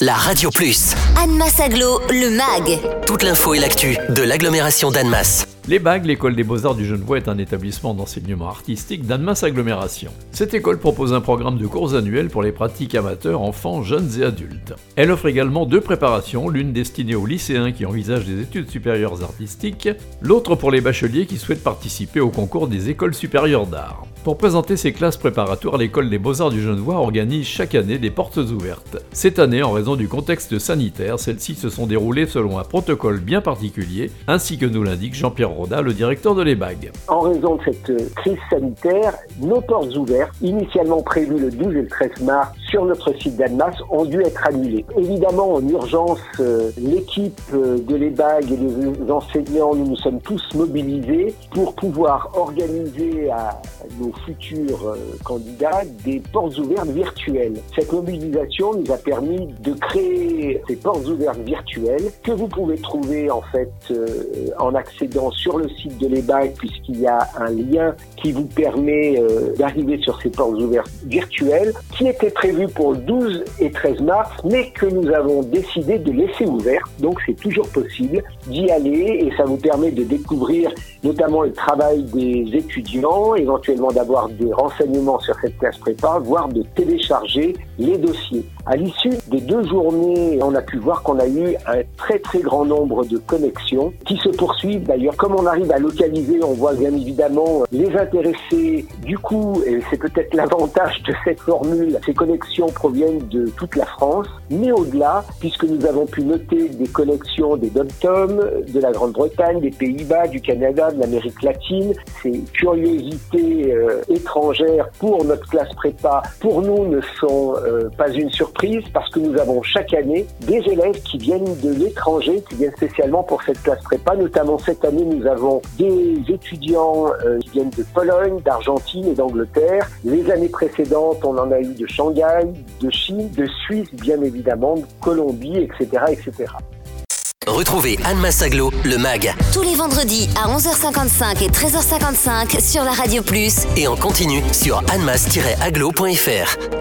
la Radio Plus. Annemasse Aglo, le MAG. Toute l'info et l'actu de l'agglomération d'Annemasse. Les Bagues, l'école des beaux-arts du Genevois est un établissement d'enseignement artistique d'Annemasse Agglomération. Cette école propose un programme de cours annuels pour les pratiques amateurs, enfants, jeunes et adultes. Elle offre également deux préparations, l'une destinée aux lycéens qui envisagent des études supérieures artistiques, l'autre pour les bacheliers qui souhaitent participer au concours des écoles supérieures d'art. Pour présenter ses classes préparatoires, l'école des beaux-arts du Genevois organise chaque année des portes ouvertes. Cette année, en raison du contexte sanitaire, celles-ci se sont déroulées selon un protocole bien particulier, ainsi que nous l'indique Jean-Pierre Roda, le directeur de l'EBAG. En raison de cette crise sanitaire, nos portes ouvertes, initialement prévues le 12 et le 13 mars sur notre site d'Annemasse, ont dû être annulées. Évidemment, en urgence, euh, l'équipe euh, de l'EBAG et les enseignants, nous nous sommes tous mobilisés pour pouvoir organiser à nos futurs euh, candidats des portes ouvertes virtuelles. Cette mobilisation nous a permis de créer ces portes ouvertes virtuelles que vous pouvez trouver en fait en accédant sur le site de l'EBAC puisqu'il y a un lien qui vous permet d'arriver sur ces portes ouvertes virtuelles qui étaient prévues pour le 12 et 13 mars mais que nous avons décidé de laisser ouvert. Donc c'est toujours possible d'y aller et ça vous permet de découvrir notamment le travail des étudiants, éventuellement d'avoir des renseignements sur cette classe prépa, voire de télécharger les dossiers. À l'issue des deux journées, on a pu voir qu'on a eu un très très grand nombre de connexions qui se poursuivent d'ailleurs. Comme on arrive à localiser, on voit bien évidemment les intéressés. Du coup, et c'est peut-être l'avantage de cette formule, ces connexions proviennent de toute la France, mais au-delà, puisque nous avons pu noter des connexions des dom de la Grande-Bretagne, des Pays-Bas, du Canada, de l'Amérique latine. Ces curiosités euh, étrangères pour notre classe prépa, pour nous, ne sont euh, pas une surprise parce que nous avons chaque année des élèves qui viennent de l'étranger, qui viennent spécialement pour cette classe prépa. Notamment cette année, nous avons des étudiants euh, qui viennent de Pologne, d'Argentine et d'Angleterre. Les années précédentes, on en a eu de Shanghai, de Chine, de Suisse, bien évidemment, de Colombie, etc., etc. Retrouvez Anne Massaglo, le MAG. Tous les vendredis à 11h55 et 13h55 sur la Radio Plus. Et en continu sur annemass-aglo.fr.